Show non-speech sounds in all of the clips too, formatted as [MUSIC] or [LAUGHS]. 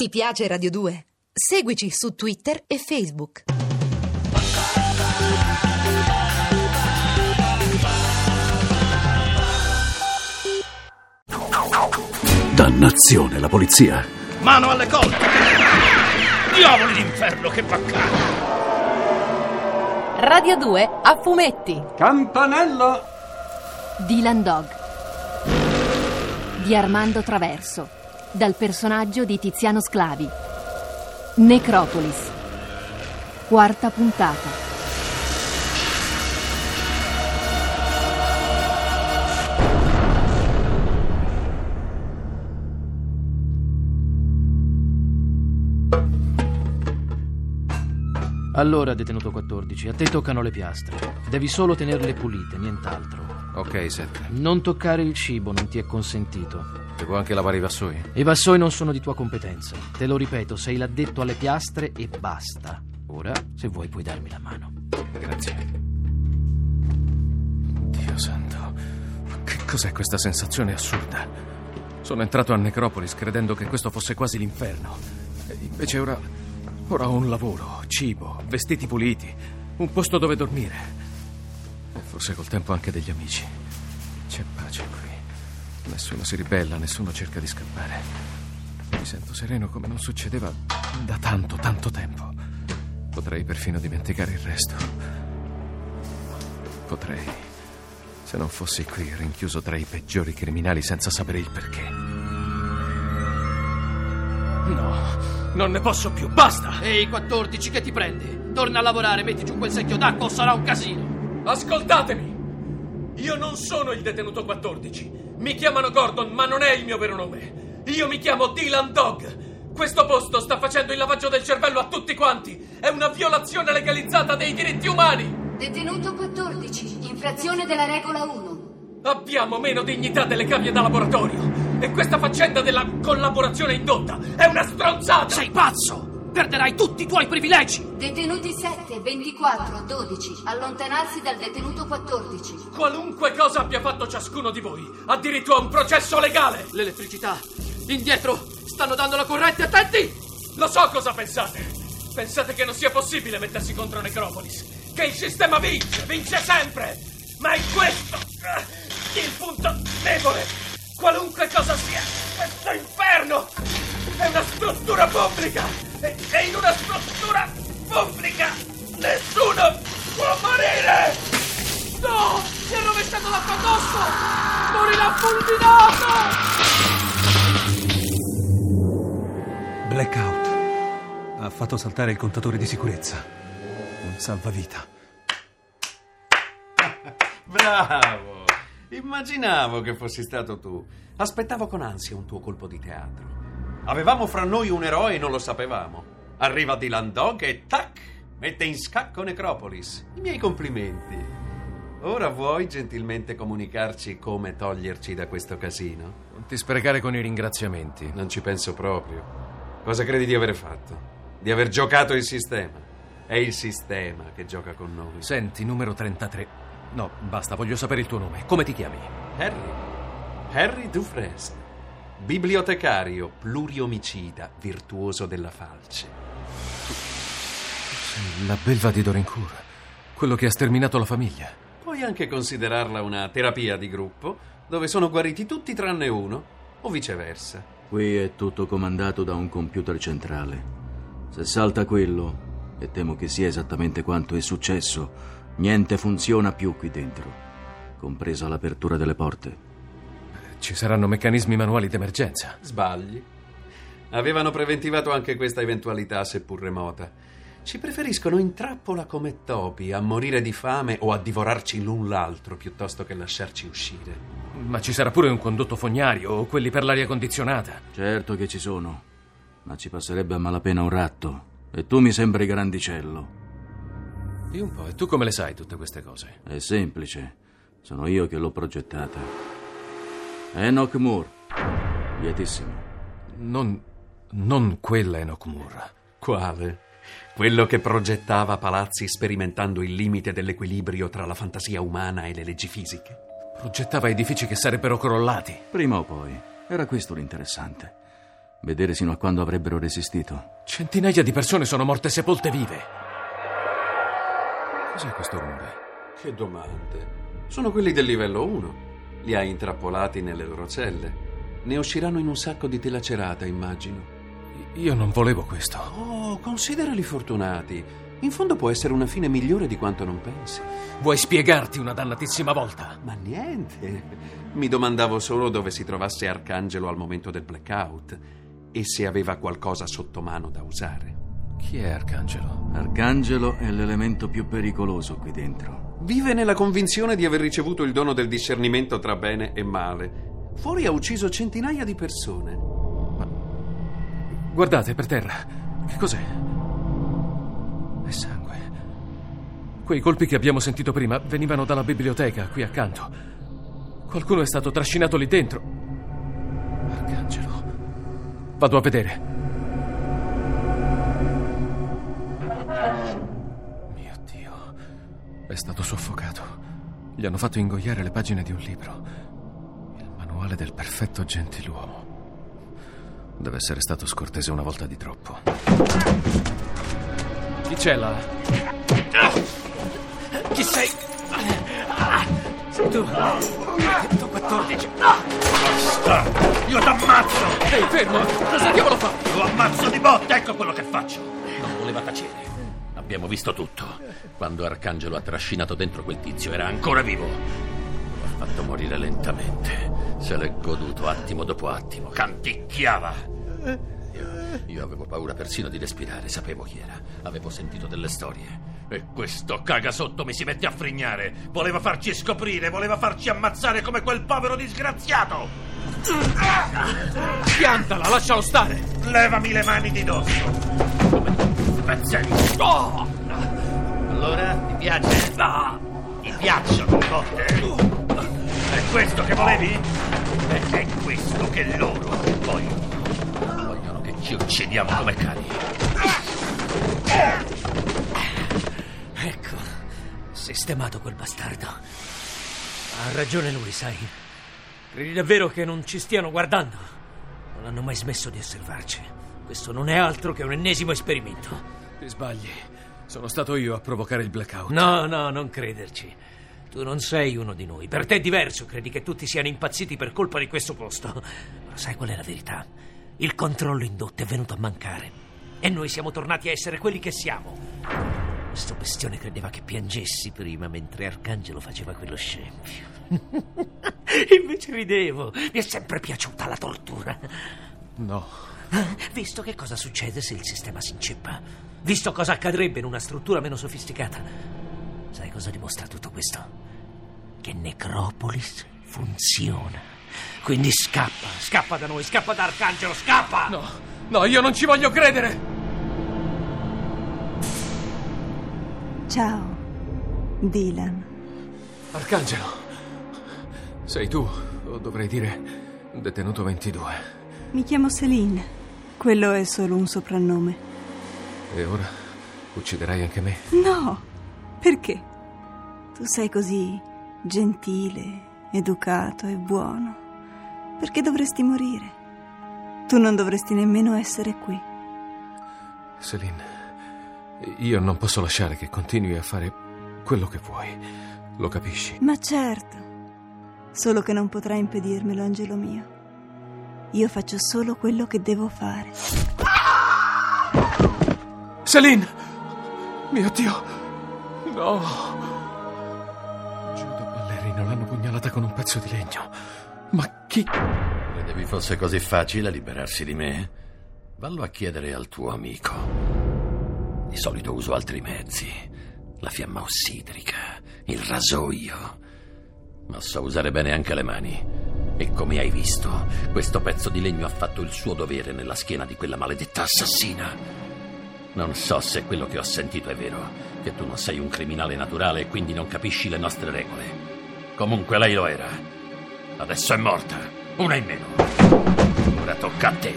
Ti piace Radio 2? Seguici su Twitter e Facebook. Dannazione, la polizia. Mano alle colte! Diavoli d'inferno, che baccano! Radio 2 a fumetti. Campanello! Dylan Dog di Armando Traverso dal personaggio di Tiziano Sclavi. Necropolis. Quarta puntata. Allora, detenuto 14, a te toccano le piastre. Devi solo tenerle pulite, nient'altro. Ok, Seth. Non toccare il cibo, non ti è consentito. Devo anche lavare i vassoi? I vassoi non sono di tua competenza. Te lo ripeto, sei l'addetto alle piastre e basta. Ora, se vuoi, puoi darmi la mano. Grazie. Dio santo. Che cos'è questa sensazione assurda? Sono entrato a Necropolis credendo che questo fosse quasi l'inferno. E invece ora. Ora ho un lavoro, cibo, vestiti puliti, un posto dove dormire. E forse col tempo anche degli amici. Nessuno si ribella, nessuno cerca di scappare. Mi sento sereno come non succedeva da tanto, tanto tempo. Potrei perfino dimenticare il resto. Potrei. Se non fossi qui, rinchiuso tra i peggiori criminali senza sapere il perché. No. Non ne posso più, basta! Ehi, 14, che ti prendi? Torna a lavorare, metti giù quel secchio d'acqua o sarà un casino. Ascoltatemi! Io non sono il detenuto 14. Mi chiamano Gordon, ma non è il mio vero nome. Io mi chiamo Dylan Dog. Questo posto sta facendo il lavaggio del cervello a tutti quanti. È una violazione legalizzata dei diritti umani. Detenuto 14, infrazione della regola 1. Abbiamo meno dignità delle cavie da laboratorio. E questa faccenda della collaborazione indotta è una stronzata! Sei pazzo! Perderai tutti i tuoi privilegi! Detenuti 7, 24, 12. Allontanarsi dal detenuto 14. Qualunque cosa abbia fatto ciascuno di voi, ha diritto a un processo legale! L'elettricità! Indietro! Stanno dando la corrente, attenti! Lo so cosa pensate! Pensate che non sia possibile mettersi contro Necropolis! Che il sistema vince! Vince sempre! Ma è questo il punto debole! Qualunque cosa sia, questo inferno è una struttura pubblica! Fulminato! Blackout. Ha fatto saltare il contatore di sicurezza. Un salvavita. [LAUGHS] Bravo! Immaginavo che fossi stato tu. Aspettavo con ansia un tuo colpo di teatro. Avevamo fra noi un eroe e non lo sapevamo. Arriva Dylan Dog e tac! Mette in scacco Necropolis. I miei complimenti. Ora vuoi gentilmente comunicarci come toglierci da questo casino? Non ti sprecare con i ringraziamenti. Non ci penso proprio. Cosa credi di aver fatto? Di aver giocato il sistema. È il sistema che gioca con noi. Senti, numero 33. No, basta, voglio sapere il tuo nome. Come ti chiami? Harry. Harry Dufresne. Bibliotecario, pluriomicida, virtuoso della falce. Sei la belva di Dorincourt. Quello che ha sterminato la famiglia. Puoi anche considerarla una terapia di gruppo, dove sono guariti tutti tranne uno, o viceversa. Qui è tutto comandato da un computer centrale. Se salta quello, e temo che sia esattamente quanto è successo, Niente funziona più qui dentro, compresa l'apertura delle porte. Ci saranno meccanismi manuali d'emergenza. Sbagli. Avevano preventivato anche questa eventualità, seppur remota. Ci preferiscono in trappola come topi, a morire di fame o a divorarci l'un l'altro piuttosto che lasciarci uscire. Ma ci sarà pure un condotto fognario o quelli per l'aria condizionata. Certo che ci sono, ma ci passerebbe a malapena un ratto. E tu mi sembri grandicello. Di un po', e tu come le sai tutte queste cose? È semplice, sono io che l'ho progettata. Enoch Moore, lietissimo. Non. non quella Enoch Moore. Quale? Quello che progettava palazzi sperimentando il limite dell'equilibrio tra la fantasia umana e le leggi fisiche? Progettava edifici che sarebbero crollati. Prima o poi. Era questo l'interessante. Vedere sino a quando avrebbero resistito. Centinaia di persone sono morte sepolte vive. Cos'è questo rumore? Che domande. Sono quelli del livello 1. Li hai intrappolati nelle loro celle. Ne usciranno in un sacco di tela cerata, immagino. Io non volevo questo. Oh, considerali fortunati. In fondo può essere una fine migliore di quanto non pensi. Vuoi spiegarti una dannatissima volta? Ma niente. Mi domandavo solo dove si trovasse Arcangelo al momento del blackout e se aveva qualcosa sotto mano da usare. Chi è Arcangelo? Arcangelo è l'elemento più pericoloso qui dentro. Vive nella convinzione di aver ricevuto il dono del discernimento tra bene e male. Fuori ha ucciso centinaia di persone. Guardate per terra. Che cos'è? È sangue. Quei colpi che abbiamo sentito prima venivano dalla biblioteca qui accanto. Qualcuno è stato trascinato lì dentro. Arcangelo. Vado a vedere. Mio Dio. È stato soffocato. Gli hanno fatto ingoiare le pagine di un libro. Il manuale del perfetto gentiluomo. Deve essere stato scortese una volta di troppo. Chi c'è là? Chi sei? Sei tu? 114. Basta! Io t'ammazzo! Ehi, fermo! Cosa diavolo fa? Lo ammazzo di botte, ecco quello che faccio! Non voleva tacere. Abbiamo visto tutto. Quando Arcangelo ha trascinato dentro quel tizio era ancora vivo. Lo ha fatto morire lentamente. Se l'è goduto attimo dopo attimo. Canticchiava. Io, io avevo paura persino di respirare, sapevo chi era. Avevo sentito delle storie. E questo caga sotto mi si mette a frignare. Voleva farci scoprire, voleva farci ammazzare come quel povero disgraziato. Piantala, lascialo stare. Levami le mani di dosso. Come pezzenti. Oh! Allora, ti piace? No! Ti piacciono le botte? È questo che volevi? Ed è questo che loro vogliono. Vogliono che ci uccidiamo come cani. Ecco, sistemato quel bastardo. Ha ragione lui, sai. Credi davvero che non ci stiano guardando? Non hanno mai smesso di osservarci. Questo non è altro che un ennesimo esperimento. Ti sbagli. Sono stato io a provocare il blackout. No, no, non crederci. Tu non sei uno di noi. Per te è diverso. Credi che tutti siano impazziti per colpa di questo posto. Ma sai qual è la verità? Il controllo indotto è venuto a mancare. E noi siamo tornati a essere quelli che siamo. Questo bestione credeva che piangessi prima mentre Arcangelo faceva quello scempio. [LAUGHS] Invece ridevo. Mi è sempre piaciuta la tortura. No. Visto che cosa succede se il sistema si inceppa? Visto cosa accadrebbe in una struttura meno sofisticata? Sai cosa dimostra tutto questo? Che Necropolis funziona. Quindi scappa, scappa da noi, scappa da Arcangelo, scappa! No, no, io non ci voglio credere! Ciao, Dylan. Arcangelo, sei tu, o dovrei dire detenuto 22. Mi chiamo Celine. Quello è solo un soprannome. E ora ucciderai anche me? No, perché? Tu sei così gentile, educato e buono. Perché dovresti morire? Tu non dovresti nemmeno essere qui. Celine, io non posso lasciare che continui a fare quello che vuoi. Lo capisci? Ma certo. Solo che non potrai impedirmelo, angelo mio. Io faccio solo quello che devo fare. Celine! Mio Dio! No! Giuda Ballerino l'hanno pugnalata con un pezzo di legno. Ma chi? Credevi fosse così facile liberarsi di me? Vallo a chiedere al tuo amico. Di solito uso altri mezzi. La fiamma ossidrica, il rasoio. Ma so usare bene anche le mani. E come hai visto, questo pezzo di legno ha fatto il suo dovere nella schiena di quella maledetta assassina. Non so se quello che ho sentito è vero, che tu non sei un criminale naturale e quindi non capisci le nostre regole. Comunque lei lo era. Adesso è morta, una in meno. Ora tocca a te.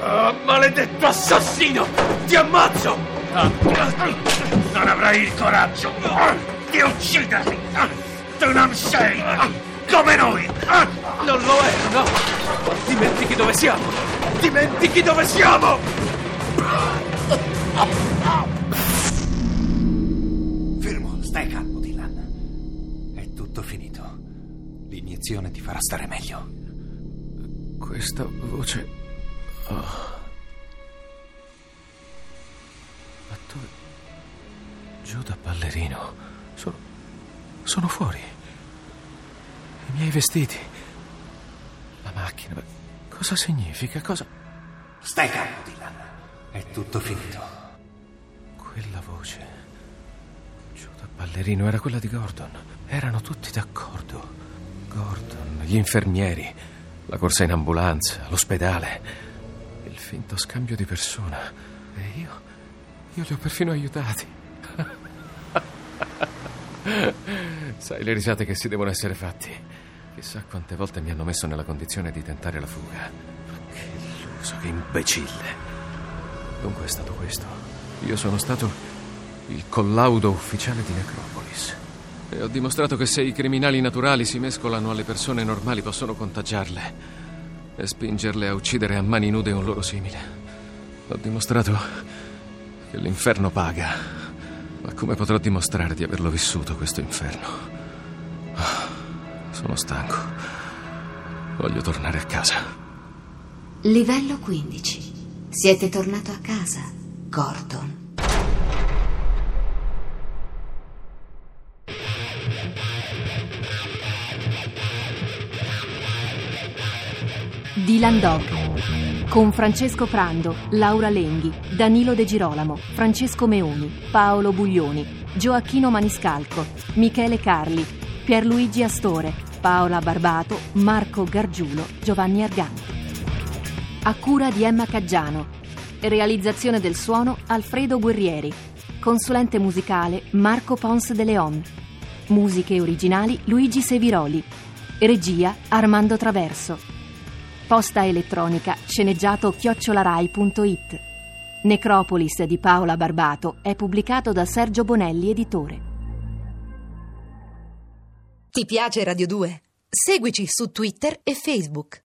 Oh, maledetto assassino! Ti ammazzo! Non avrai il coraggio di uccidermi! Tu non sei come noi! Non lo è, no! Dimentichi dove siamo! Dimentichi dove siamo! Fermo, stai calmo, Dylan. È tutto finito. L'iniezione ti farà stare meglio. Questa voce. Oh. Ma dove. Giù da ballerino. Sono. Sono fuori. I miei vestiti. La macchina. Ma Cosa significa? Cosa. Stai calmo, Dylan. È tutto finito. Quella voce. Giù da ballerino era quella di Gordon. Erano tutti d'accordo. Gordon, gli infermieri, la corsa in ambulanza, l'ospedale, il finto scambio di persona. E io. Io li ho perfino aiutati. [LAUGHS] Sai le risate che si devono essere fatti. Chissà quante volte mi hanno messo nella condizione di tentare la fuga. Ma che illuso, che imbecille. Dunque è stato questo. Io sono stato il collaudo ufficiale di Necropolis. E ho dimostrato che se i criminali naturali si mescolano alle persone normali possono contagiarle e spingerle a uccidere a mani nude un loro simile. Ho dimostrato che l'inferno paga. Ma come potrò dimostrare di averlo vissuto questo inferno? Ah, sono stanco. Voglio tornare a casa. Livello 15. Siete tornato a casa, Gordon. Dylan Dog con Francesco Prando, Laura Lenghi, Danilo De Girolamo, Francesco Meoni, Paolo Buglioni, Gioacchino Maniscalco, Michele Carli, Pierluigi Astore, Paola Barbato, Marco Gargiulo, Giovanni Argante. A cura di Emma Caggiano. Realizzazione del suono Alfredo Guerrieri. Consulente musicale Marco Pons de Leon. Musiche originali Luigi Seviroli. Regia Armando Traverso. Posta elettronica sceneggiato chiocciolarai.it. Necropolis di Paola Barbato è pubblicato da Sergio Bonelli, editore. Ti piace Radio 2? Seguici su Twitter e Facebook.